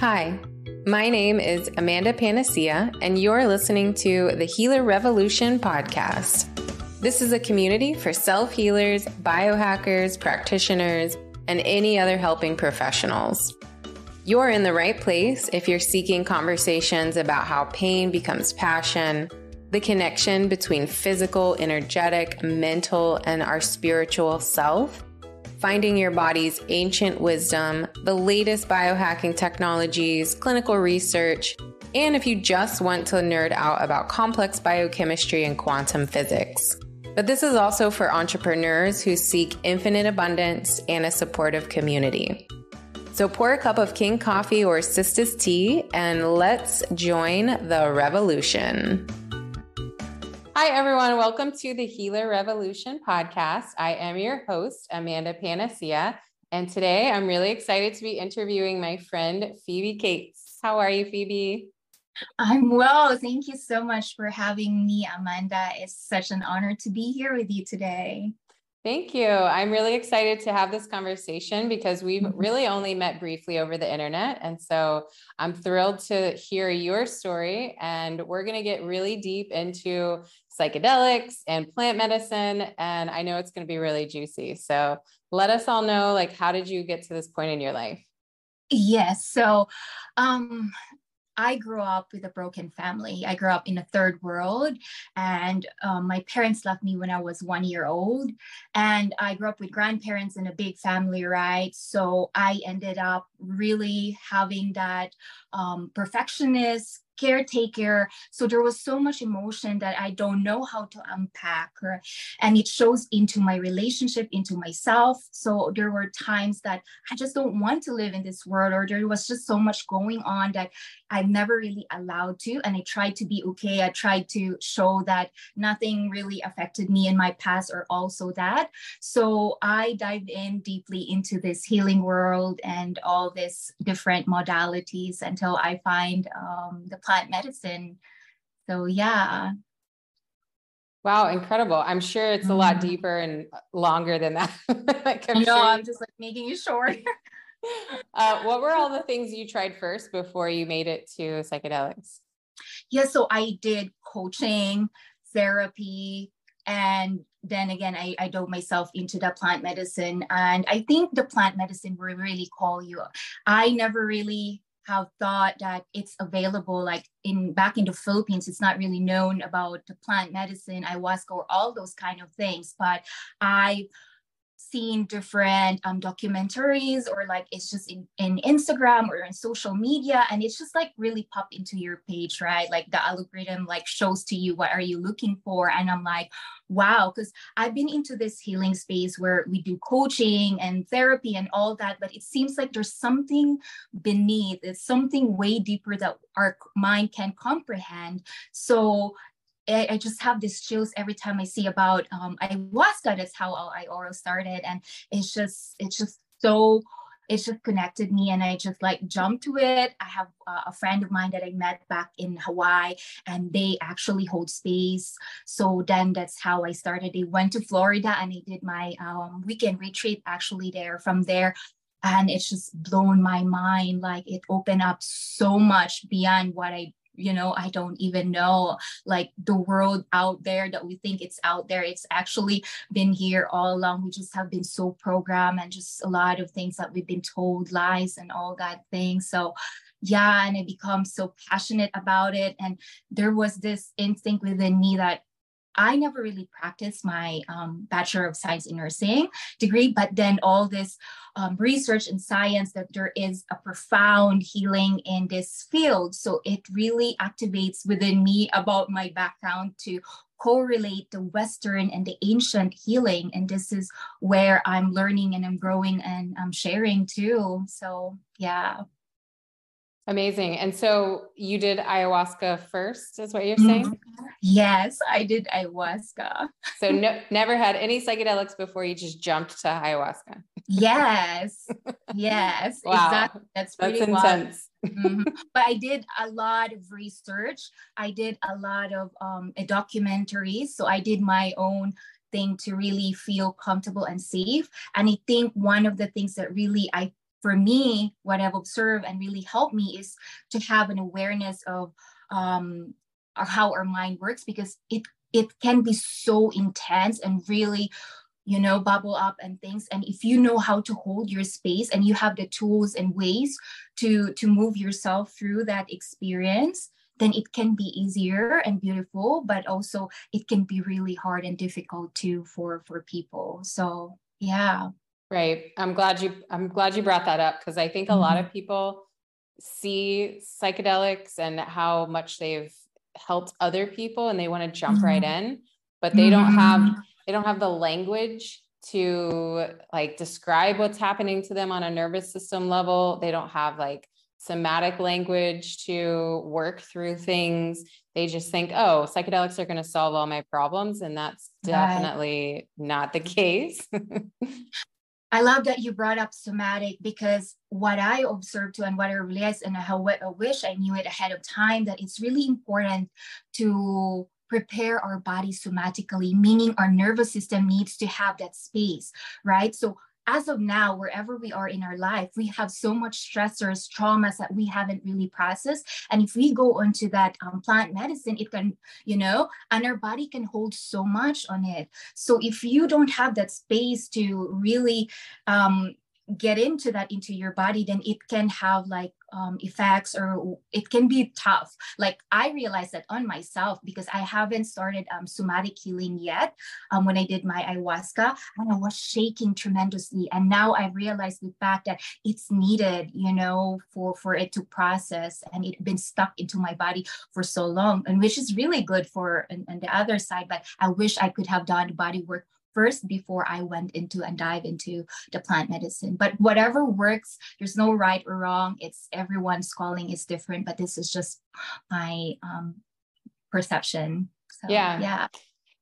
Hi, my name is Amanda Panacea, and you're listening to the Healer Revolution podcast. This is a community for self healers, biohackers, practitioners, and any other helping professionals. You're in the right place if you're seeking conversations about how pain becomes passion, the connection between physical, energetic, mental, and our spiritual self, finding your body's ancient wisdom, the latest biohacking technologies, clinical research, and if you just want to nerd out about complex biochemistry and quantum physics. But this is also for entrepreneurs who seek infinite abundance and a supportive community. So pour a cup of King coffee or Sisters tea and let's join the revolution. Hi, everyone. Welcome to the Healer Revolution podcast. I am your host, Amanda Panacea. And today I'm really excited to be interviewing my friend, Phoebecates. How are you, Phoebe? I'm well. Thank you so much for having me, Amanda. It's such an honor to be here with you today. Thank you. I'm really excited to have this conversation because we've mm-hmm. really only met briefly over the internet. And so I'm thrilled to hear your story. And we're going to get really deep into psychedelics and plant medicine. And I know it's going to be really juicy. So let us all know like, how did you get to this point in your life? Yes. So um, I grew up with a broken family. I grew up in a third world, and um, my parents left me when I was one year old. And I grew up with grandparents in a big family, right? So I ended up really having that um, perfectionist caretaker. So there was so much emotion that I don't know how to unpack. Or, and it shows into my relationship, into myself. So there were times that I just don't want to live in this world, or there was just so much going on that I never really allowed to. And I tried to be okay. I tried to show that nothing really affected me in my past or also that. So I dived in deeply into this healing world and all these different modalities until I find um, the plant medicine. So yeah. Wow, incredible. I'm sure it's a lot mm-hmm. deeper and longer than that. like I'm no, sure. I'm just like making it short. uh, what were all the things you tried first before you made it to psychedelics? Yeah, so I did coaching, therapy, and then again, I, I dove myself into the plant medicine. And I think the plant medicine will really call you. I never really have thought that it's available like in back in the philippines it's not really known about the plant medicine ayahuasca or all those kind of things. But i seen different um, documentaries or like it's just in, in Instagram or in social media and it's just like really pop into your page, right? Like the algorithm like shows to you what are you looking for. And I'm like, wow, because I've been into this healing space where we do coaching and therapy and all that, but it seems like there's something beneath, it's something way deeper that our mind can comprehend. So I, I just have these chills every time I see about um, ayahuasca. That's how I oral started, and it's just it's just so it just connected me and I just like jumped to it. I have uh, a friend of mine that I met back in Hawaii and they actually hold space. So then that's how I started. I went to Florida and I did my um, weekend retreat actually there. From there, and it's just blown my mind. Like it opened up so much beyond what I you know i don't even know like the world out there that we think it's out there. It's actually been here all along. We just have been so programmed and just a lot of things that we've been told lies and all that thing. So yeah and i become so passionate about it. And there was this instinct within me that I never really practiced my um, Bachelor of Science in Nursing degree, but then all this um, research and science that there is a profound healing in this field. So it really activates within me about my background to correlate the Western and the ancient healing. And this is where I'm learning and I'm growing and I'm sharing too. So, yeah. Amazing. And so you did ayahuasca first, is what you're saying? Mm-hmm. Yes, I did ayahuasca. so no, never had any psychedelics before you just jumped to ayahuasca. Yes. Yes. wow. Exactly. That's, That's intense. mm-hmm. But I did a lot of research. I did a lot of um, documentaries. So I did my own thing to really feel comfortable and safe. And I think one of the things that really I for me, what I've observed and really helped me is to have an awareness of um, how our mind works because it it can be so intense and really you know bubble up and things. And if you know how to hold your space and you have the tools and ways to to move yourself through that experience then it can be easier and beautiful but also it can be really hard and difficult too for for people. So yeah right i'm glad you i'm glad you brought that up because i think a mm-hmm. lot of people see psychedelics and how much they've helped other people and they want to jump mm-hmm. right in but they don't have mm-hmm they don't have the language to like describe what's happening to them on a nervous system level. They don't have like somatic language to work through things. They just think, oh, psychedelics are going to solve all my problems. And that's definitely right. not the case. I love that you brought up somatic because what I observed too and what I realized and how I wish I knew it ahead of time that it's really important to prepare our body somatically, meaning our nervous system needs to have that space, right? So as of now, wherever we are in our life, we have so much stressors, traumas that we haven't really processed. And if we go into that um, plant medicine, it can, you know, and our body can hold so much on it. So if you don't have that space to really um, get into that into your body then it can have like um, effects or it can be tough. Like i realized that on myself because i haven't started um, somatic healing yet. Um, when i did my ayahuasca and i was shaking tremendously. And now i realized the fact that it's needed you know for for it to process and it been stuck into my body for so long and which is really good for and, and the other side but i wish i could have done body work first before I went into and dive into the plant medicine. But whatever works, there's no right or wrong. It's everyone's calling is different, but this is just my um, perception. So, yeah. Yeah.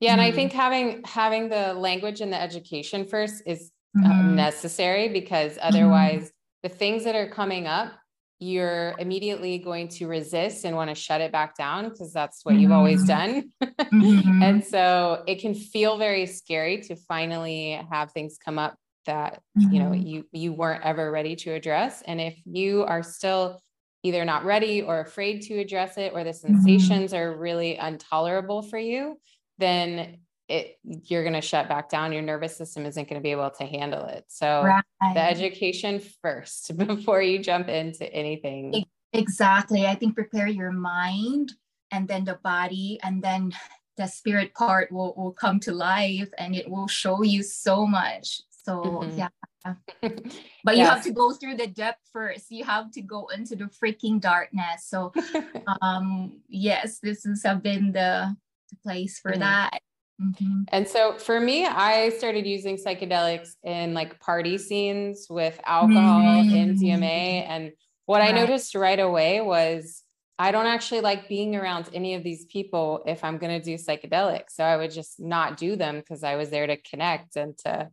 Yeah. And mm-hmm. I think having having the language and the education first is uh, mm-hmm. necessary because mm-hmm. otherwise mm-hmm. the things that are coming up you're immediately going to resist and want to shut it back down because that's what mm-hmm. you've always mm-hmm. done. mm-hmm. And so it can feel very scary to finally have things come up that mm-hmm. you know mm-hmm. you you weren't ever ready to address and if you are still either not ready or afraid to address it or the mm-hmm. sensations are really intolerable for you then it you're going to shut back down. Your nervous system isn't going to be able to handle it. So right. the education first before you jump into anything. Exactly. I think prepare your mind and then the body and then the spirit part will, will come to life and it will show you so much. So mm-hmm. yeah. But yes. you have to go through the depth first. You have to go into the freaking darkness. So um yes this has been the, the place for mm-hmm. that Mm-hmm. And so for me, I started using psychedelics in like party scenes with alcohol mm-hmm. MDMA. And what right. I noticed right away was I don't actually like being around any of these people if I'm going to do psychedelics. So I would just not do them because I was there to connect and to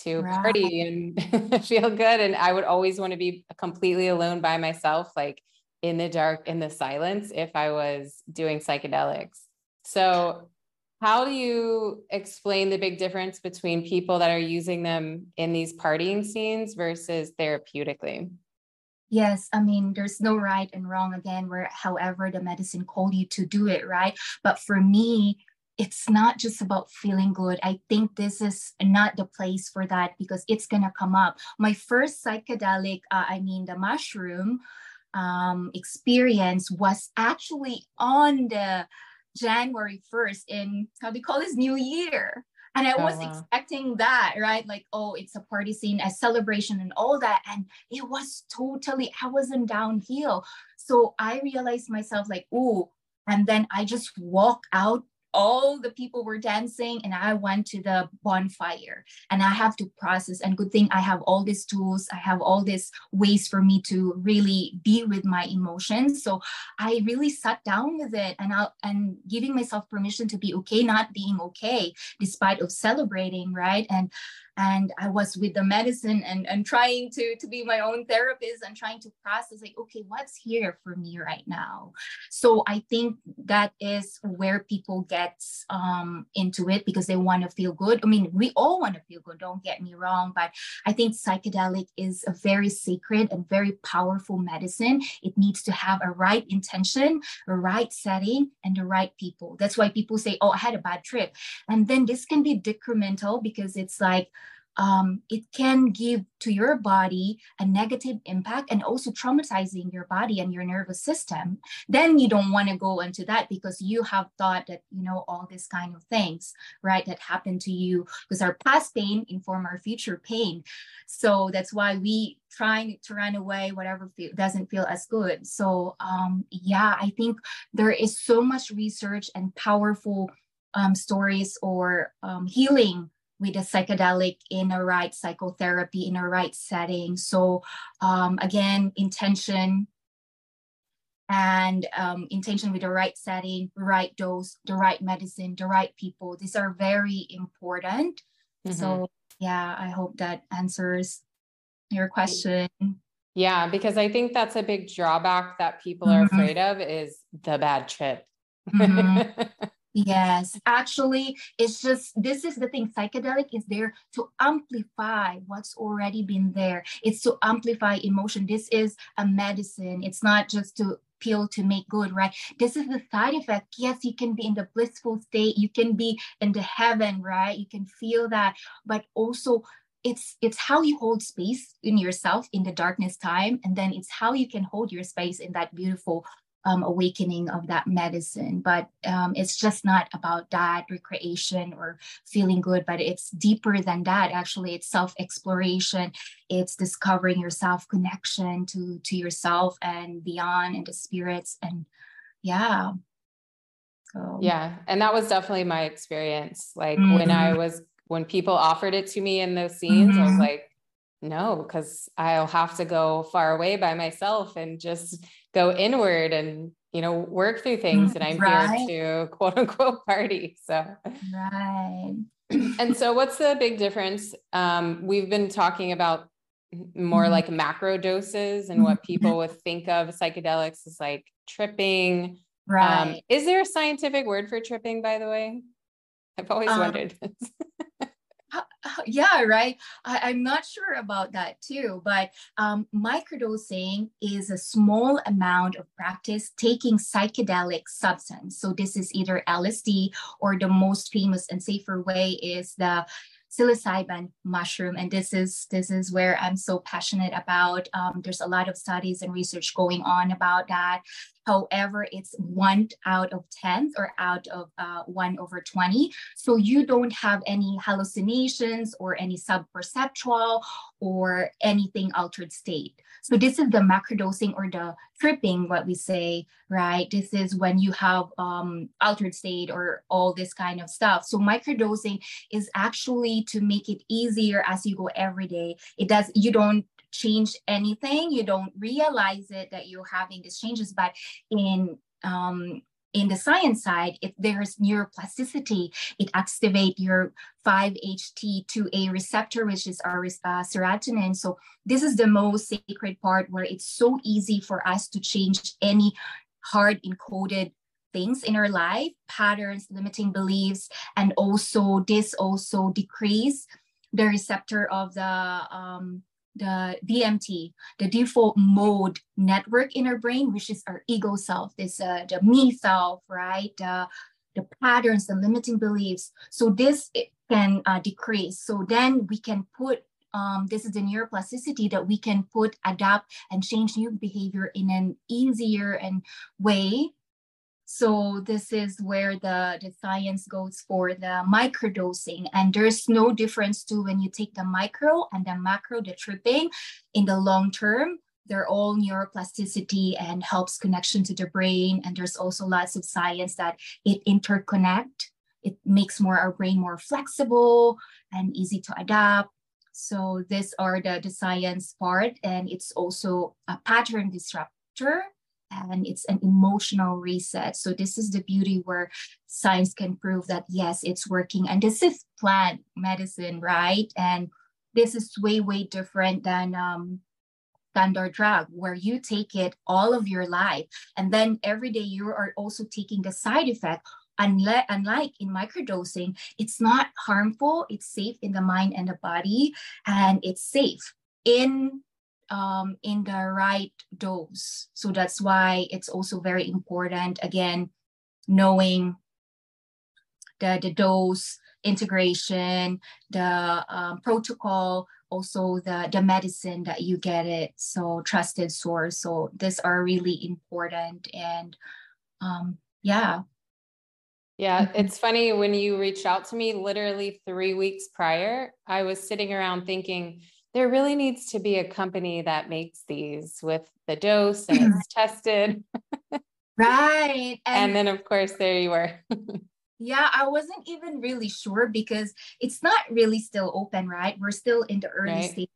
to right. party and feel good. And I would always want to be completely alone by myself, like in the dark, in the silence, if I was doing psychedelics. So how do you explain the big difference between people that are using them in these partying scenes versus therapeutically? Yes, I mean, there's no right and wrong again, where however the medicine called you to do it, right? But for me, it's not just about feeling good. I think this is not the place for that because it's going to come up. My first psychedelic, uh, I mean, the mushroom um, experience was actually on the January 1st in how do you call this new year? And I oh, was wow. expecting that, right? Like, oh, it's a party scene, a celebration, and all that. And it was totally, I wasn't downhill. So I realized myself, like, oh, and then I just walk out all the people were dancing and i went to the bonfire. And i have to process and good thing i have all these tools i have all these ways for me to really be with my emotions. So i really sat down with it and i and giving myself permission to be okay not being okay despite of celebrating right? And and i was with the medicine and, and trying to to be my own therapist and trying to process like okay what's here for me right now? So i think that is where people get um, into it because they want to feel good. I mean we all want to feel good don't get me wrong but i think psychedelic is a very sacred and very powerful medicine. It needs to have a right intention a right setting and the right people. That's why people say oh i had a bad trip. And then this can be decremental because it's like um, it can give to your body a negative impact and also traumatizing your body and your nervous system. Then you don't want to go into that because you have thought that you know all these kind of things right that happened to you because our past pain inform our future pain. So that's why we trying to run away whatever feel, doesn't feel as good. So um, yeah i think there is so much research and powerful um, stories or um, healing with a psychedelic in a right psychotherapy in a right setting. So um, again, intention and um, intention with the right setting, right dose, the right medicine, the right people. These are very important. Mm-hmm. So yeah, I hope that answers your question. Yeah, because I think that's a big drawback that people are mm-hmm. afraid of is the bad trip. Mm-hmm. Yes, actually, it's just this is the thing. Psychedelic is there to amplify what's already been there. It's to amplify emotion. This is a medicine. It's not just to pill to make good, right? This is the side effect. Yes, you can be in the blissful state. You can be in the heaven, right? You can feel that, but also it's it's how you hold space in yourself in the darkness time and then it's how you can hold your space in that beautiful um, awakening of that medicine. But um, it's just not about that recreation or feeling good, but it's deeper than that. Actually, it's self exploration. It's discovering yourself, connection to to yourself and beyond, and the spirits. And yeah. So. Yeah, and that was definitely my experience. Like mm-hmm. when I mm-hmm. was when people offered it to me in those scenes, mm-hmm. I was mm-hmm. like, no, because I'll have to go far away by myself and just go inward and you know work through things. And I'm right. here to quote unquote party. So right. and so, what's the big difference? Um, we've been talking about more mm-hmm. like macro doses and what mm-hmm. people would think of psychedelics is like tripping. Um, right. Um, is there a scientific word for tripping, by the way? I've always um, wondered. yeah, right. I, am not sure about that too, but um, microdosing is a small amount of practice taking psychedelic substance. So this is either LSD or the most famous and safer way is the psilocybin mushroom and this is this is where i'm so passionate about um, there's a lot of studies and research going on about that However, it's one out of 10 or out of uh, one over 20. So you don't have any hallucinations or any subperceptual or anything altered state. So this is the macrodosing or the tripping, what we say, right? This is when you have um, altered state or all this kind of stuff. So microdosing is actually to make it easier as you go every day. It does, you don't change anything you don't realize it that you're having these changes but in um, in the science side, if there's neuroplasticity, it activates your 5-HT2A receptor, which is our uh, serotonin. So this is the most sacred part where it's so easy for us to change any hard encoded things in our life, patterns, limiting beliefs, and also this also decrease the receptor of the um, the DMN, the default mode network in our brain, which is our ego self, this uh, the me self, right? Uh, the patterns, the limiting beliefs. So this can uh, decrease. So then we can put um, this is the neuroplasticity that we can put, adapt, and change new behavior in an easier and way so this is where the, the science goes for the microdosing. And there's no difference to when you take the micro and the macro, the tripping in the long term. They're all neuroplasticity and helps connection to the brain. And there's also lots of science that it interconnect. It makes more our brain more flexible and easy to adapt. So these are the, the science part. And it's also a pattern disruptor and it's an emotional reset. So this is the beauty where science can prove that yes, it's working. And this is plant medicine, right? And this is way, way different than um, standard drug where you take it all of your life and then every day you are also taking the side effect unlike, unlike in microdosing it's not harmful it's safe in the mind and the body and it's safe in um, in the right dose. So that's why it's also very important, again, knowing the, the dose, integration, the um, protocol, also the, the medicine that you get it. So trusted source. So these are really important. And um, yeah. Yeah, it's funny when you reached out to me literally three weeks prior, I was sitting around thinking, there really needs to be a company that makes these with the dose and it's tested. right. And, and, then, of course, there you were. yeah, I wasn't even really sure because it's not really still open, right? We're still in the early right. stage.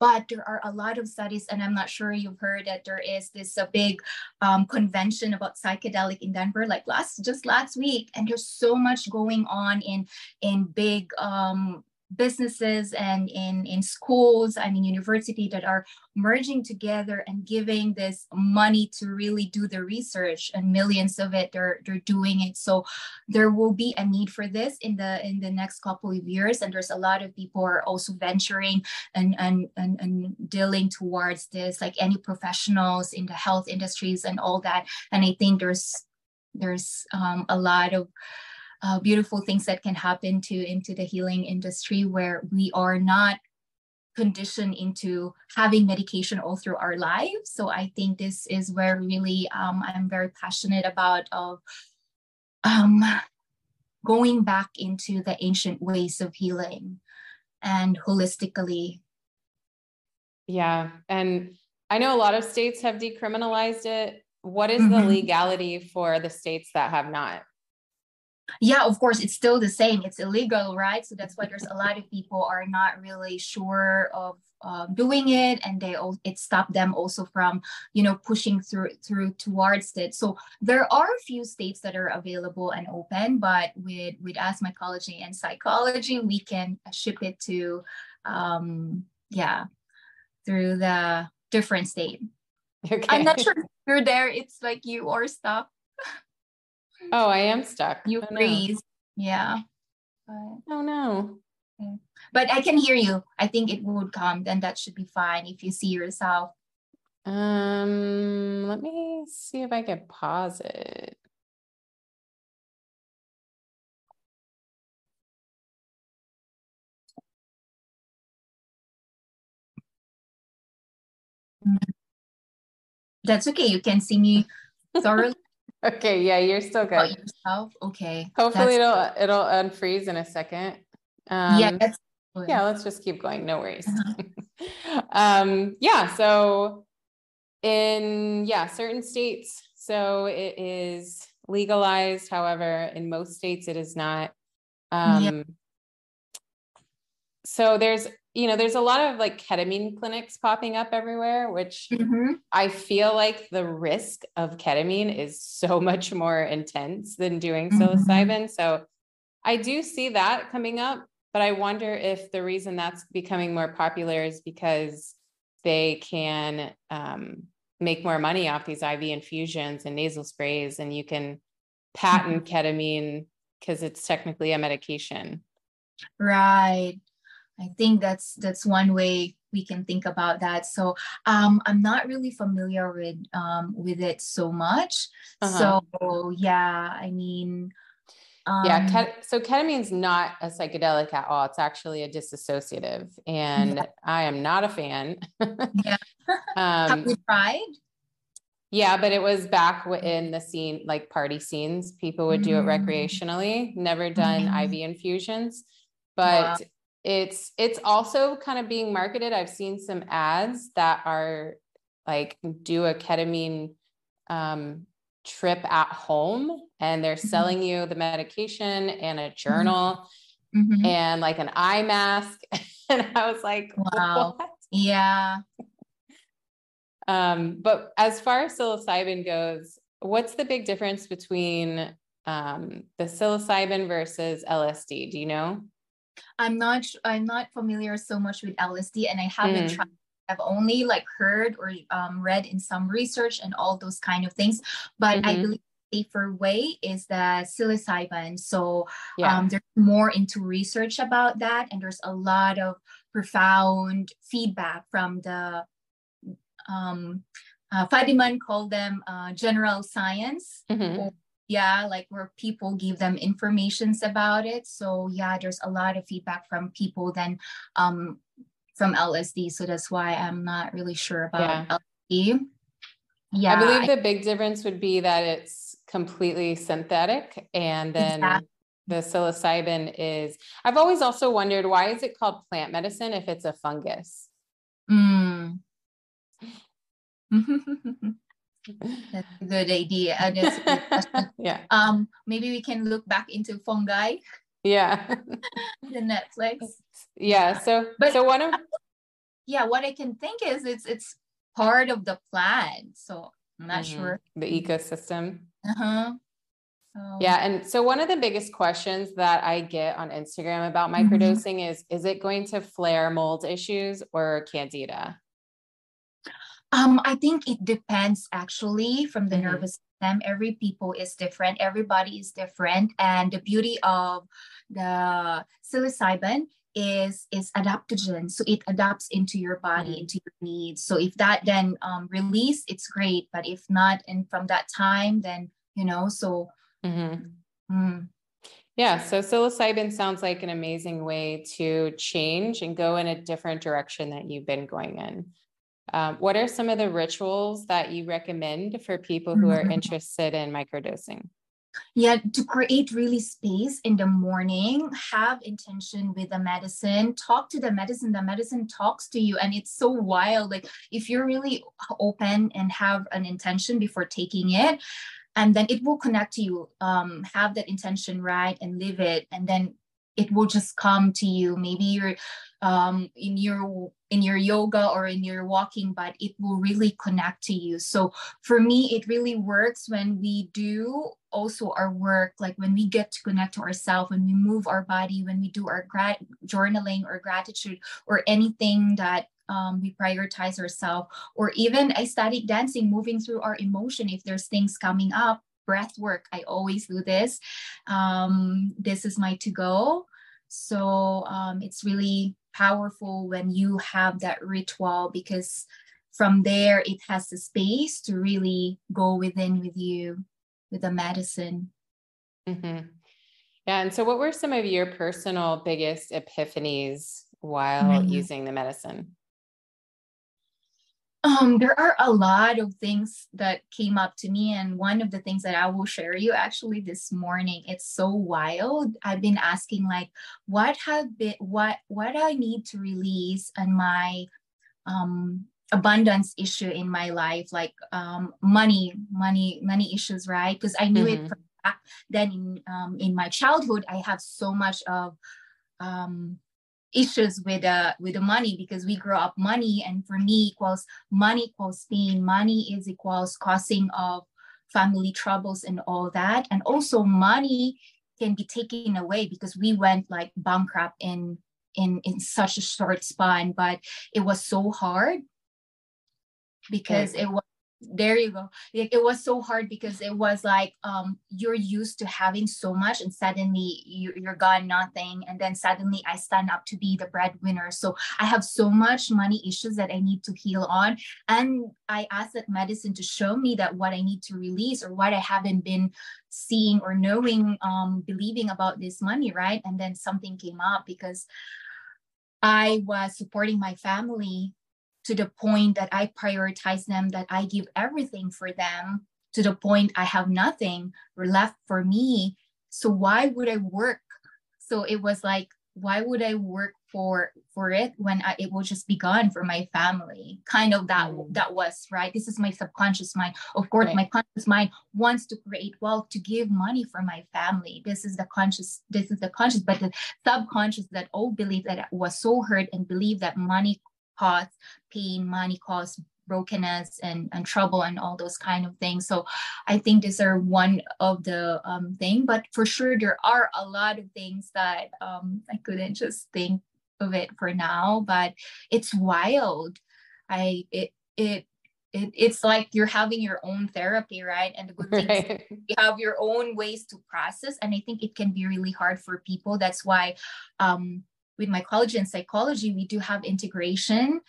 But there are a lot of studies, and I'm not sure you've heard that there is this a big um, convention about psychedelic in Denver, like last just last week, and there's so much going on in in big um, businesses and in, in schools and in university that are merging together and giving this money to really do the research and millions of it they're they're doing it. So there will be a need for this in the in the next couple of years. And there's a lot of people are also venturing and and and, and dealing towards this like any professionals in the health industries and all that. And i think there's there's um, a lot of uh, beautiful things that can happen to into the healing industry where we are not conditioned into having medication all through our lives. So i think this is where really um, i'm very passionate about of um, going back into the ancient ways of healing and holistically. Yeah and i know a lot of states have decriminalized it. What is mm-hmm. the legality for the states that have not yeah of course it's still the same it's illegal right? So that's why there's a lot of people are not really sure of uh, doing it and they all it stopped them also from you know pushing through through towards it. So there are a few states that are available and open but with with asthmacology and psychology we can ship it to um yeah through the different state. Okay. i'm not sure if you're there it's like you or stuff Oh, I am stuck. You oh, freeze. No. Yeah. But, oh no. Okay. But I can hear you. I think it would come. Then that should be fine if you see yourself. Um, let me see if I can pause it. That's okay. You can see me thoroughly Okay, yeah, you're still good. yourself? Okay. Hopefully that's it'll it'll unfreeze in a second. Um, yeah, yeah, let's just keep going. No worries. Uh-huh. um, yeah, so in yeah, certain states, so it is legalized. However, in most states, it is not. Um, yeah. So there's you know, there's a lot of like ketamine clinics popping up everywhere, which mm-hmm. I feel like the risk of ketamine is so much more intense than doing mm-hmm. psilocybin. So I do see that coming up, but I wonder if the reason that's becoming more popular is because they can um, make more money off these IV infusions and nasal sprays, and you can patent mm-hmm. ketamine because it's technically a medication. Right. I think that's that's one way we can think about that. So um, I'm not really familiar with um, with it so much. Uh-huh. So yeah, I mean. Um, yeah, ket- so ketamine's not a psychedelic at all. It's actually a dissociative, and yeah. I am not a fan. yeah. um, Have you tried? Yeah, but it was back in the scene, like party scenes. People would do it mm. recreationally. Never done mm-hmm. IV infusions, but wow it's it's also kind of being marketed i've seen some ads that are like do a ketamine um, trip at home and they're mm-hmm. selling you the medication and a journal mm-hmm. and like an eye mask and i was like wow what? yeah Um, but as far as psilocybin goes, what's the big difference between um, the psilocybin versus LSD? Do you know? I'm not. I'm not familiar so much with LSD, and I haven't mm. tried. I've only like heard or um, read in some research and all those kind of things. But mm-hmm. I believe safer way is the psilocybin. So yeah. um, there's more into research about that, and there's a lot of profound feedback from the um, uh, Fadiman called them uh, general science. Mm-hmm. Yeah, like where people give them informations about it. So yeah, there's a lot of feedback from people then um, from LSD. So that's why I'm not really sure about yeah. LSD. Yeah, I believe the big difference would be that it's completely synthetic, and then exactly. the psilocybin is. I've always also wondered why is it called plant medicine if it's a fungus. Mm. That's a good idea. Uh, a good yeah. Um, maybe we can look back into fungi. Yeah. the Netflix. Yeah. So, but so one of yeah, what I can think is it's it's part of the plant. So I'm not mm-hmm. sure. The ecosystem. Uh-huh. So, yeah. And so one of the biggest questions that I get on Instagram about mm-hmm. microdosing mm-hmm. is is it going to flare mold issues or candida? Um, I think it depends actually from the mm-hmm. nervous system. Every people is different, everybody is different. And the beauty of the psilocybin is is adaptogen so it adapts into your body mm-hmm. into your needs so if that then um, release it's great but if not and from that time then you know so mm-hmm. mm. yeah so psilocybin sounds like an amazing way to change and go in a different direction that you've been going in um, what are some of the rituals that you recommend for people who are mm-hmm. interested in microdosing yeah to create really space in the morning have intention with the medicine talk to the medicine the medicine talks to you and it's so wild like if you're really open and have an intention before taking it and then it will connect to you um, have that intention right and live it and then it will just come to you maybe you're um, in your in your yoga or in your walking but it will really connect to you. So for me it really works when we do also our work like when we get to connect to ourselves when we move our body when we do our grat- journaling or gratitude or anything that um, we prioritize ourselves or even i studied dancing moving through our emotion. If there's things coming up breath work i always do this. Um, this is my to go so um, it's really powerful when you have that ritual because from there it has the space to really go within with you with the medicine. Mm-hmm. Yeah. And so, what were some of your personal biggest epiphanies while mm-hmm. using the medicine? Um, there are a lot of things that came up to me, and one of the things that I will share you actually this morning. It's so wild. I've been asking like, what have been what what I need to release and my um abundance issue in my life, like um money, money, money issues, right? Because I knew mm-hmm. it from back then in um in my childhood. I have so much of um issues with uh with the money because we grow up money and for me equals money equals pain. Money is equals causing of family troubles and all that. And also money can be taken away because we went like bankrupt in in in such a short span but it was so hard because it was there you go. It was so hard because it was like um you're used to having so much and suddenly you, you're gone nothing. And then suddenly i stand up to be the breadwinner. So i have so much money issues that i need to heal on. And i asked that medicine to show me that what i need to release or what i haven't been seeing or knowing um believing about this money right? And then something came up because i was supporting my family to the point that I prioritize them, that I give everything for them, to the point I have nothing left for me. So why would I work? So it was like, why would I work for for it when I, it will just be gone for my family? Kind of that mm. that was right. This is my subconscious mind. Of course, right. my conscious mind wants to create wealth to give money for my family. This is the conscious. This is the conscious, but the subconscious that all believe that was so hurt and believe that money cause pain, money cause brokenness and, and trouble and all those kind of things so i think these are one of the um, thing but for sure there are a lot of things that um, i couldn't just think of it for now but it's wild i it it it, it's like you're having your own therapy, right? And the good thing right. is you have your own ways to process. And I think it can be really hard for people. That's why um, with my college in psychology, we do have integration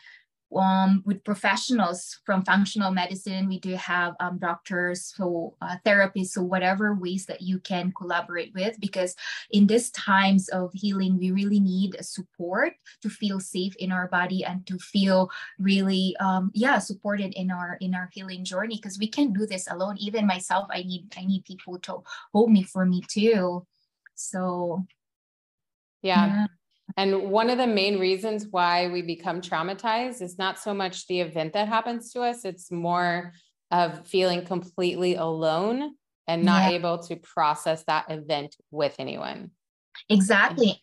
um, with professionals from functional medicine. We do have um, doctors, so uh, therapists, so whatever ways that you can collaborate with, because in these times of healing, we really need support to feel safe in our body and to feel really, um, yeah, supported in our in our healing journey. Because we can't do this alone. Even myself, I need I need people to hold me for me too. So, yeah. yeah. And one of the main reasons why we become traumatized is not so much the event that happens to us, it's more of feeling completely alone and not yeah. able to process that event with anyone. Exactly.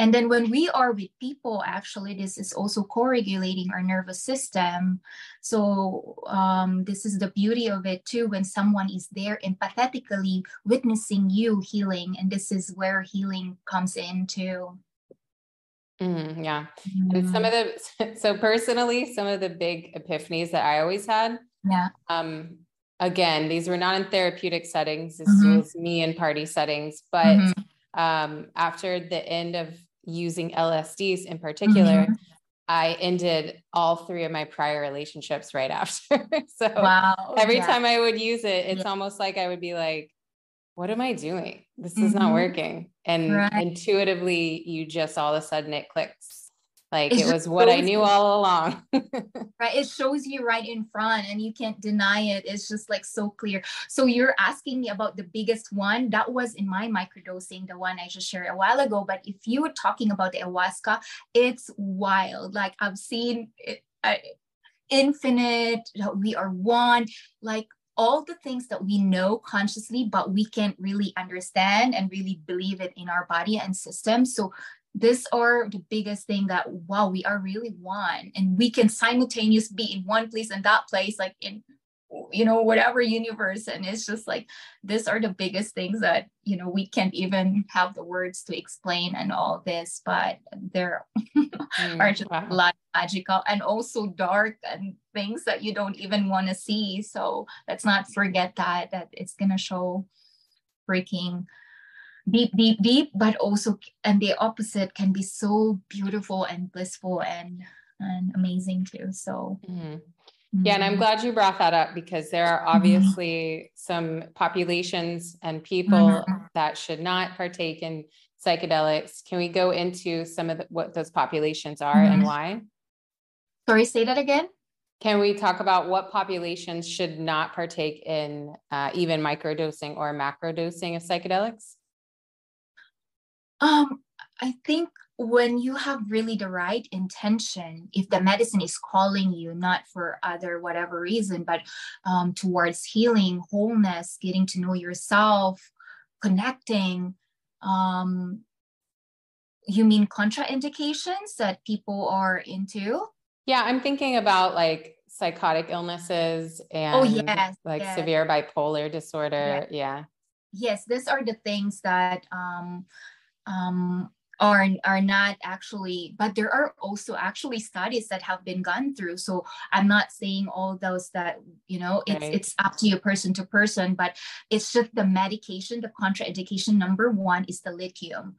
And then when we are with people, actually, this is also co-regulating our nervous system. So um, this is the beauty of it too. When someone is there empathetically witnessing you healing, and this is where healing comes in too. Mm, yeah. Mm. And some of the, so personally, some of the big epiphanies that I always had. Yeah. Um, again, these were not in therapeutic settings. This mm-hmm. was me in party settings. But mm-hmm. um, after the end of using LSDs in particular, mm-hmm. I ended all three of my prior relationships right after. so wow. every yeah. time I would use it, it's yeah. almost like I would be like, what am I doing? This is mm-hmm. not working. And right. intuitively, you just all of a sudden it clicks. Like it, it was what I knew you. all along. right. It shows you right in front and you can't deny it. It's just like so clear. So you're asking me about the biggest one. That was in my microdosing, the one I just shared a while ago. But if you were talking about the ayahuasca, it's wild. Like I've seen it. I, infinite we are one like all the things that we know consciously, but we can't really understand and really believe it in our body and system. So these are the biggest thing that wow, we are really one, and we can simultaneously be in one place and that place, like in you know whatever universe and it's just like these are the biggest things that you know we can't even have the words to explain and all this but there mm, are just wow. a lot magical and also dark and things that you don't even want to see so let's not forget that that it's gonna show breaking deep deep deep but also and the opposite can be so beautiful and blissful and and amazing too so mm-hmm. Yeah, and I'm mm-hmm. glad you brought that up because there are mm-hmm. obviously mm-hmm. some populations and people mm-hmm. that should not partake in psychedelics. Can we go into some of the, what those populations are mm-hmm. and why? Sorry, say that again. Can we talk about what populations should not partake in uh, even microdosing or macrodosing of psychedelics? Um, I think when you have really the right intention, if the medicine is calling you, not for other whatever reason, but um, towards healing, wholeness, getting to know yourself, connecting, um, you mean contraindications that people are into? Yeah, I'm thinking about like psychotic illnesses oh, and oh, yes, like yes. severe bipolar disorder. Yes. Yeah. Yes, these are the things that um, um, are are not actually but there are also actually studies that have been gone through so i'm not saying all those that you know it's right. it's up to you person to person but it's just the medication the contraindication number one is the lithium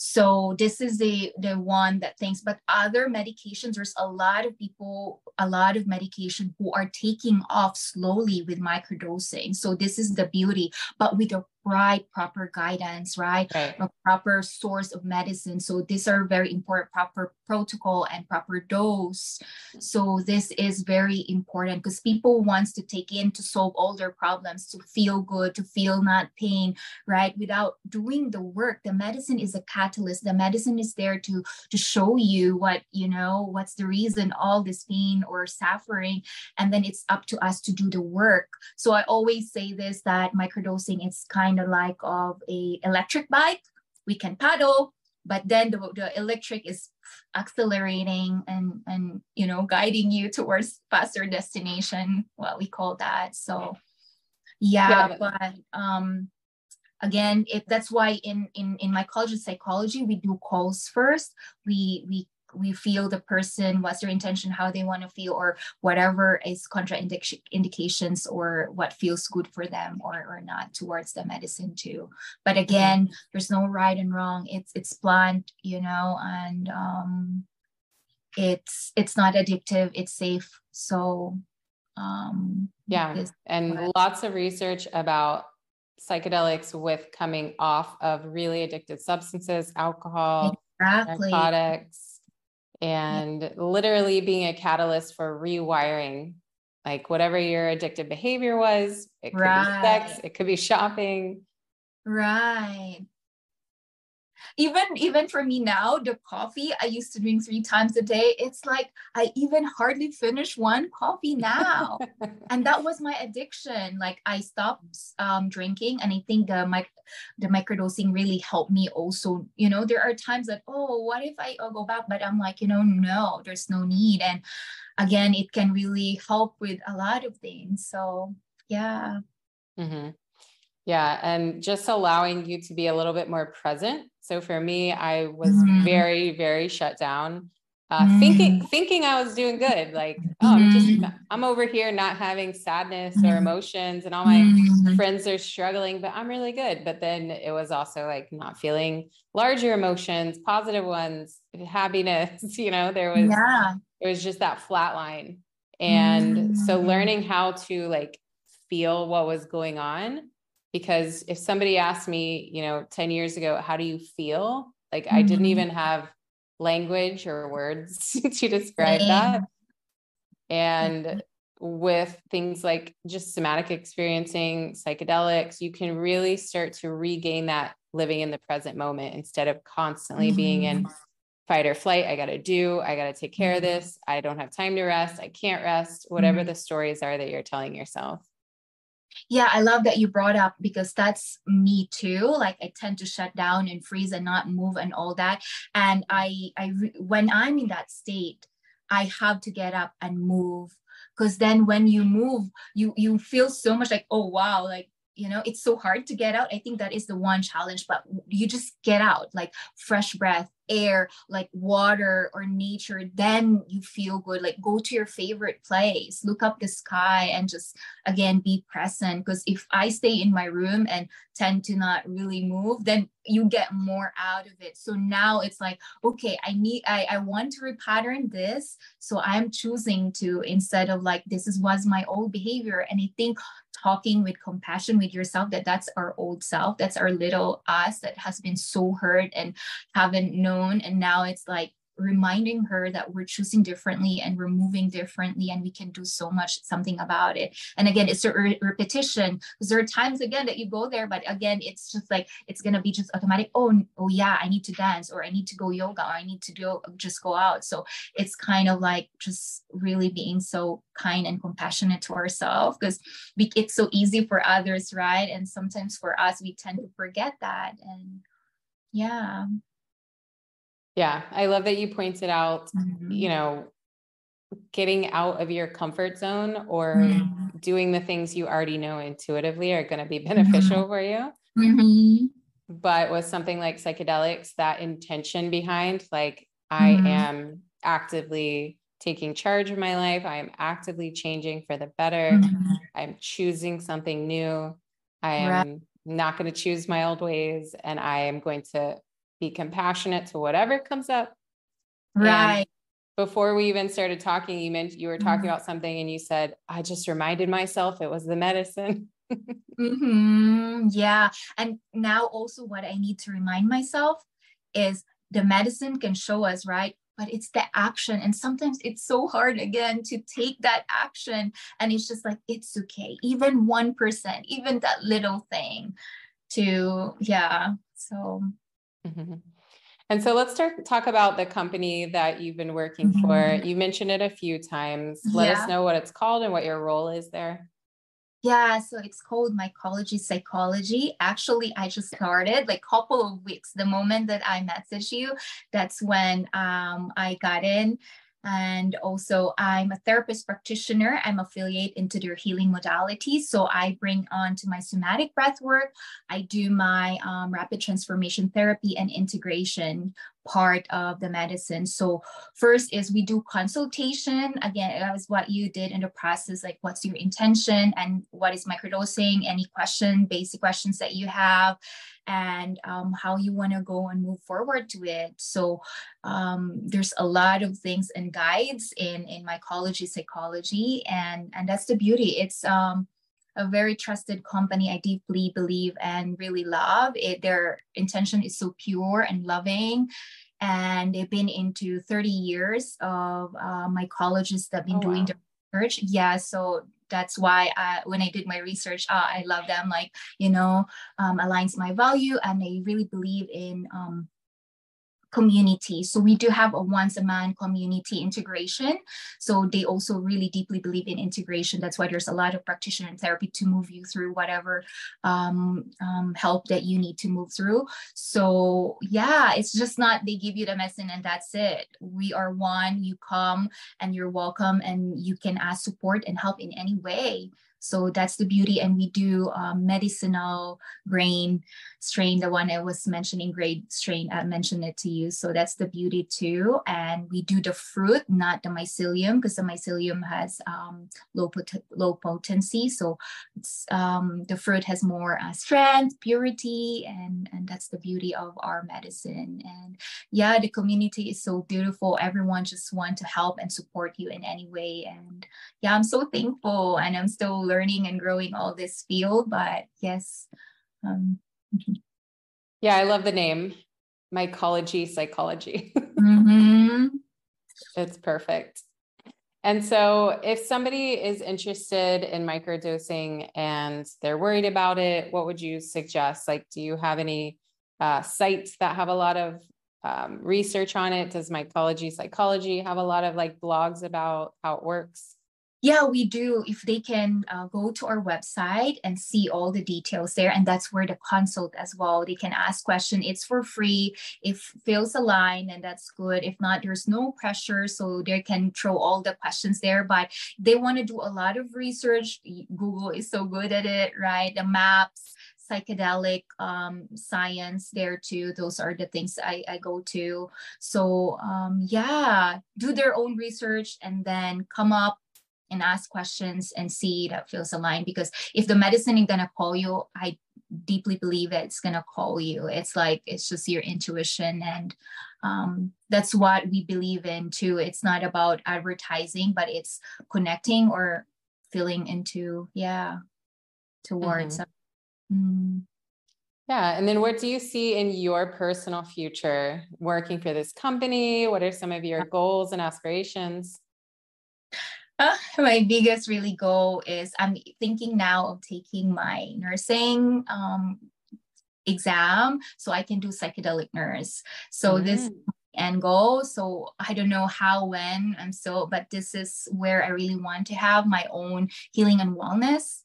so this is the the one that thinks but other medications there's a lot of people a lot of medication who are taking off slowly with microdosing. So this is the beauty but with the right proper guidance right, right. a proper source of medicine. So these are very important proper protocol and proper dose. So this is very important because people wants to take in to solve all their problems to feel good to feel not pain right? Without doing the work the medicine is a catalyst. The medicine is there to to show you what you know what's the reason all this pain or suffering and then it's up to us to do the work. So i always say this that microdosing is kind kind of like of a electric bike. We can paddle, but then the, the electric is accelerating and and you know guiding you towards faster destination what we call that so yeah, yeah. but um again it that's why in in in my college of psychology we do calls first we we we feel the person what's their intention how they want to feel or whatever is contraindications or what feels good for them or, or not towards the medicine too. But mm-hmm. again there's no right and wrong. It's it's blunt you know and um it's it's not addictive. It's safe. So um yeah and lots of research about psychedelics with coming off of really addictive substances alcohol exactly. narcotics and literally being a catalyst for rewiring like whatever your addictive behavior was it could right. be sex it could be shopping. Right even even for me now the coffee i used to drink three times a day it's like i even hardly finish one coffee now. And that was my addiction. Like i stopped um, drinking and i think the mic- the microdosing really helped me also. You know there are times that oh what if i I'll go back? But i'm like you know no there's no need. And again it can really help with a lot of things. So yeah. Mm-hmm. Yeah. And just allowing you to be a little bit more present. So for me, I was mm-hmm. very, very shut down. Uh, mm-hmm. thinking thinking I was doing good, like oh, I'm just mm-hmm. I'm over here not having sadness or mm-hmm. emotions, and all my mm-hmm. friends are struggling, but I'm really good. But then it was also like not feeling larger emotions, positive ones, happiness. You know, there was yeah. it was just that flat line, and so learning how to like feel what was going on because if somebody asked me, you know, 10 years ago, how do you feel? Like mm-hmm. I didn't mm-hmm. even have language or words to describe that. And with things like just somatic experiencing, psychedelics, you can really start to regain that living in the present moment instead of constantly mm-hmm. being in mm-hmm. fight or flight. I got to do, I got to take care of mm-hmm. this. I don't have time to rest. I can't rest, whatever mm-hmm. the stories are that you're telling yourself. Yeah, I love that you brought up because that's me too. Like I tend to shut down and freeze and not move and all that. And I, I, when I'm in that state, I have to get up and move because then when you move, you you feel so much like oh wow, like you know it's so hard to get out i think that is the one challenge but you just get out like fresh breath air like water or nature then you feel good. Like go to your favorite place. Look up the sky and just again be present. Because if i stay in my room and tend to not really move then you get more out of it. So now it's like okay i need i, I want to repattern this. So i'm choosing to instead of like this is was my old behavior. And i think talking with compassion with yourself that that's our old self that's our little us that has been so hurt and haven't known. And now it's like reminding her that we're choosing differently and we're moving differently and we can do so much something about it. And again it's a re- repetition. Because there are times again that you go there but again it's just like it's to be just automatic oh oh yeah i need to dance or i need to go yoga or i need to do just go out. So it's kind of like just really being so kind and compassionate to ourselves because it's so easy for others right? And sometimes for us we tend to forget that and yeah yeah, I love that you pointed out, mm-hmm. you know, getting out of your comfort zone or mm-hmm. doing the things you already know intuitively are going to be beneficial for you. Mm-hmm. But with something like psychedelics, that intention behind, like, I mm-hmm. am actively taking charge of my life, I am actively changing for the better, mm-hmm. I'm choosing something new, I am right. not going to choose my old ways, and I am going to be compassionate to whatever comes up. Right. And before we even started talking, you mentioned you were talking mm-hmm. about something and you said, I just reminded myself it was the medicine. mm-hmm. Yeah. And now also what I need to remind myself is the medicine can show us, right? But it's the action. And sometimes it's so hard again to take that action. And it's just like, it's okay. Even 1%, even that little thing to, yeah. So Mm-hmm. And so let's start talk about the company that you've been working mm-hmm. for. You mentioned it a few times. Let yeah. us know what it's called and what your role is there. Yeah, so it's called mycology psychology. Actually, I just started like a couple of weeks. The moment that I messaged you, that's when um, I got in. And also, I'm a therapist practitioner. I'm affiliate into their healing modalities. So I bring on to my somatic breath work. I do my um, rapid transformation therapy and integration part of the medicine. So first is we do consultation. Again, that was what you did in the process, like what's your intention and what is microdosing, any question, basic questions that you have, and um, how you want to go and move forward to it. So um, there's a lot of things and guides in in mycology psychology, and and that's the beauty. It's um a very trusted company I deeply believe and really love. It, their intention is so pure and loving. And they've been into 30 years of uh, mycologists that have been oh, doing wow. the research. Yeah, so that's why I, when I did my research, uh, I love them. Like you know, um, aligns my value, and I really believe in um, community. So we do have a once a man community integration. So they also really deeply believe in integration. That's why there's a lot of practitioner and therapy to move you through whatever um, um, help that you need to move through. So yeah, it's just not they give you the medicine and that's it. We are one. You come and you're welcome, and you can ask support and help in any way. So that's the beauty. And we do um, medicinal grain strain, the one I was mentioning, grade strain, I mentioned it to you. So that's the beauty too. And we do the fruit, not the mycelium, because the mycelium has um, low, pot- low potency. So um, the fruit has more uh, strength, purity, and, and that's the beauty of our medicine. And yeah, the community is so beautiful. Everyone just want to help and support you in any way. And yeah, I'm so thankful and I'm still learning and growing all this field. But yes. Um, yeah, I love the name mycology psychology. mm-hmm. It's perfect. And so, if somebody is interested in microdosing and they're worried about it, what would you suggest? Like, do you have any uh, sites that have a lot of um, research on it? Does mycology psychology have a lot of like blogs about how it works? Yeah, we do. If they can uh, go to our website and see all the details there, and that's where the consult as well. They can ask question. It's for free. If feels aligned, and that's good. If not, there's no pressure, so they can throw all the questions there. But they want to do a lot of research. Google is so good at it, right? The maps, psychedelic um, science there too. Those are the things I, I go to. So um, yeah, do their own research and then come up and ask questions and see that feels aligned because if the medicine is gonna call you i deeply believe it's gonna call you. It's like it's just your intuition and um, that's what we believe in too. It's not about advertising but it's connecting or feeling into yeah towards mm-hmm. mm. yeah and then what do you see in your personal future working for this company? What are some of your goals and aspirations uh, my biggest really goal is I'm thinking now of taking my nursing um, exam so I can do psychedelic nurse. So mm. this end goal. So I don't know how, when, and so, but this is where I really want to have my own healing and wellness.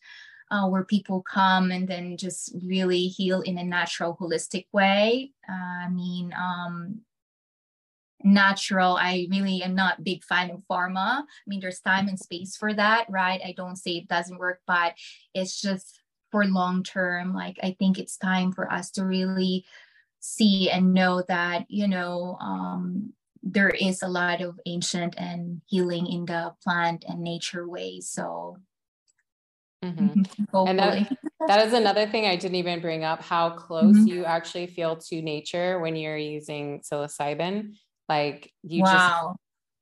Uh, where people come and then just really heal in a natural, holistic way. Uh, I mean, um, natural i really am not big fan of pharma i mean there's time and space for that right i don't say it doesn't work but it's just for long term like i think it's time for us to really see and know that you know um, there is a lot of ancient and healing in the plant and nature ways so Mm-hmm. and that, that is another thing I didn't even bring up how close mm-hmm. you actually feel to nature when you're using psilocybin. Like you wow.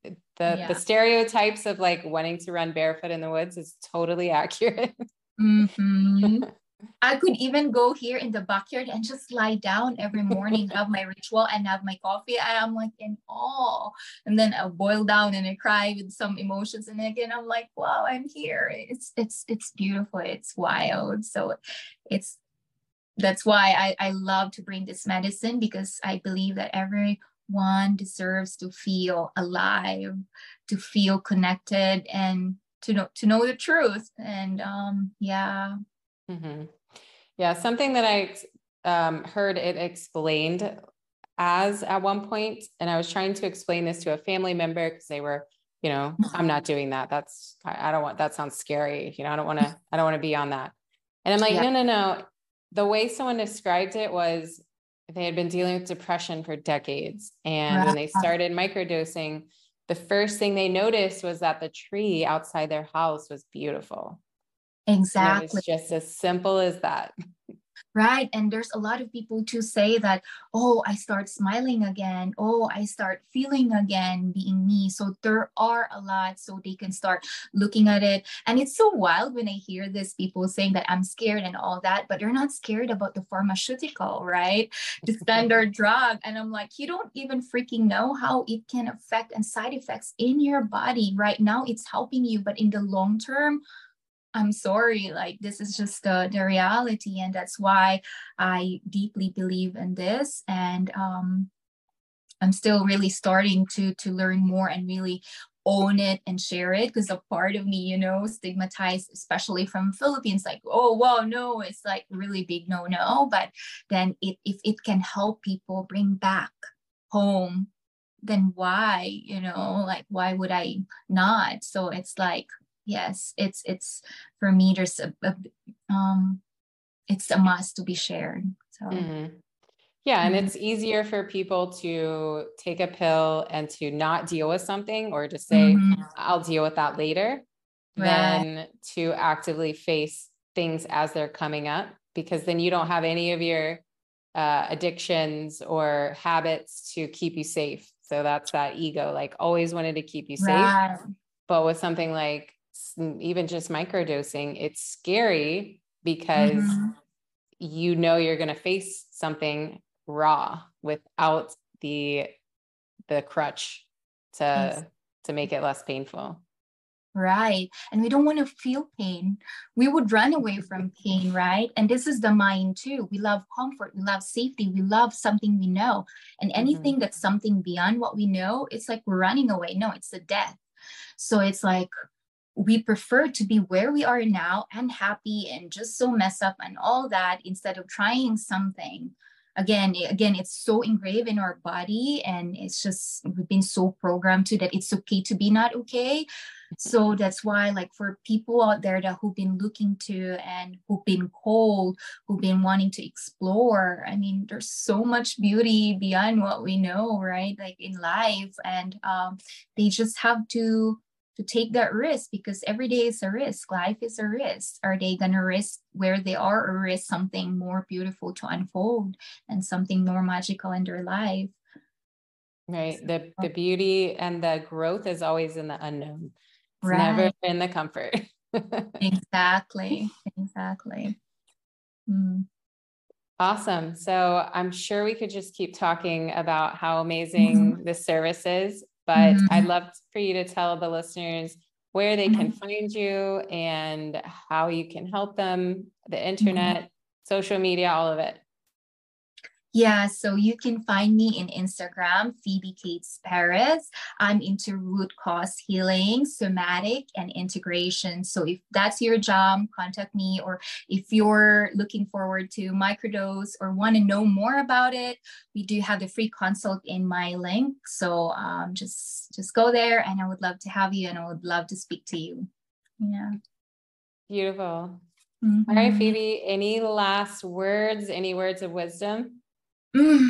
just the yeah. the stereotypes of like wanting to run barefoot in the woods is totally accurate. Mm-hmm. I could even go here in the backyard and just lie down every morning, have my ritual and have my coffee. And I'm like in awe. And then I boil down and I cry with some emotions. And again, I'm like, wow, I'm here. It's it's it's beautiful. It's wild. So it's that's why I, I love to bring this medicine because I believe that every one deserves to feel alive, to feel connected, and to know to know the truth. And um yeah. Mm-hmm. yeah something that i um, heard it explained as at one point and i was trying to explain this to a family member because they were you know i'm not doing that. That's i don't want that sounds scary. You know i don't want to i don't want to be on that. And i'm like yeah. no no no. The way someone described it was they had been dealing with depression for decades and when they started microdosing the first thing they noticed was that the tree outside their house was beautiful. Exactly it was just as simple as that right and there's a lot of people to say that oh i start smiling again. Oh i start feeling again being me. So there are a lot so they can start looking at it. And it's so wild when i hear this people saying that i'm scared and all that but they're not scared about the pharmaceutical right? The standard drug. And i'm like you don't even freaking know how it can affect and side effects in your body right now. It's helping you but in the long term I'm sorry, like this is just the, the reality. And that's why I deeply believe in this. And um, I'm still really starting to to learn more and really own it and share it because a part of me, you know, stigmatized, especially from Philippines, like, oh wow, no, it's like really big no no. But then it, if it can help people bring back home, then why, you know, like why would I not? So it's like yes it's it's for me there's a, a um it's a must to be shared so mm-hmm. yeah and it's easier for people to take a pill and to not deal with something or just say mm-hmm. i'll deal with that later right. than to actively face things as they're coming up because then you don't have any of your uh, addictions or habits to keep you safe so that's that ego like always wanted to keep you safe right. but with something like even just microdosing, it's scary because mm-hmm. you know you're going to face something raw without the the crutch to yes. to make it less painful. Right. And we don't want to feel pain. We would run away from pain, right? And this is the mind too. We love comfort, we love safety, we love something we know. And anything mm-hmm. that's something beyond what we know, it's like we're running away. No, it's the death. So it's like we prefer to be where we are now and happy and just so mess up and all that instead of trying something. Again again it's so engraved in our body and it's just we've been so programmed to that it's okay to be not okay. So that's why like for people out there that who've been looking to and who've been cold who've been wanting to explore i mean there's so much beauty beyond what we know right like in life. And um, they just have to to take that risk because every day is a risk. Life is a risk. Are they going to risk where they are or risk something more beautiful to unfold and something more magical in their life? Right. The the beauty and the growth is always in the unknown. It's right. never in the comfort. exactly. Exactly. Mm. Awesome. So I'm sure we could just keep talking about how amazing mm-hmm. this service is. But mm-hmm. I'd love for you to tell the listeners where they can mm-hmm. find you and how you can help them, the mm-hmm. internet, social media, all of it. Yeah, so you can find me in Instagram, Phoebecates Perez. I'm into root cause healing, somatic, and integration. So if that's your job, contact me. Or if you're looking forward to microdose or want to know more about it, we do have the free consult in my link. So um, just just go there, and I would love to have you, and I would love to speak to you. Yeah. Beautiful. Mm-hmm. All right, Phoebe. Any last words? Any words of wisdom? Mm,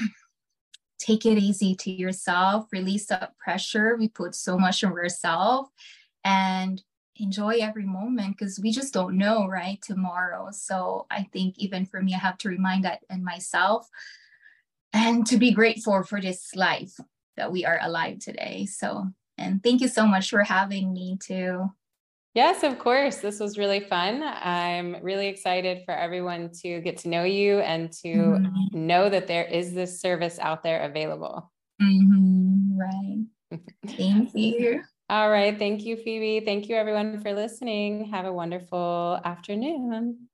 take it easy to yourself, release that pressure. We put so much on ourselves and enjoy every moment because we just don't know, right? Tomorrow. So I think even for me, I have to remind that in myself and to be grateful for this life that we are alive today. So, and thank you so much for having me too. Yes, of course. This was really fun. I'm really excited for everyone to get to know you and to mm-hmm. know that there is this service out there available. Mm-hmm. Right. Thank you. All right. Thank you, Phoebe. Thank you, everyone, for listening. Have a wonderful afternoon.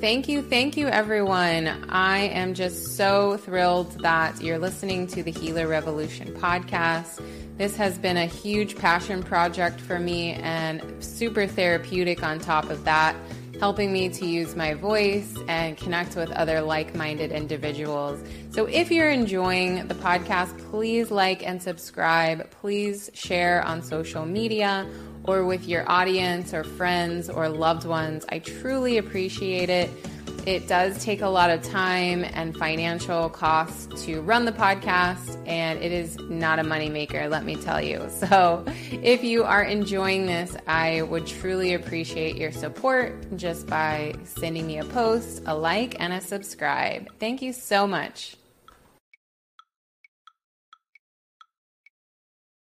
Thank you, thank you, everyone. I am just so thrilled that you're listening to the Healer Revolution podcast. This has been a huge passion project for me and super therapeutic on top of that, helping me to use my voice and connect with other like minded individuals. So if you're enjoying the podcast, please like and subscribe. Please share on social media or with your audience or friends or loved ones. I truly appreciate it. It does take a lot of time and financial costs to run the podcast, and it is not a moneymaker, let me tell you. So, if you are enjoying this, I would truly appreciate your support just by sending me a post, a like, and a subscribe. Thank you so much.